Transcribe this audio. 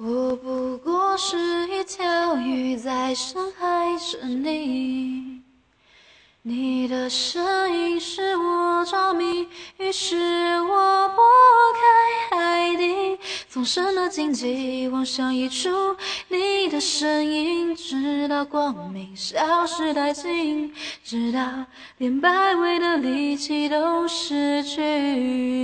我不过是一条鱼，在深海着你。你的声音使我着迷，于是我拨开海底，纵身的荆棘，望向一处你的身影，直到光明消失殆尽，直到连摆尾的力气都失去。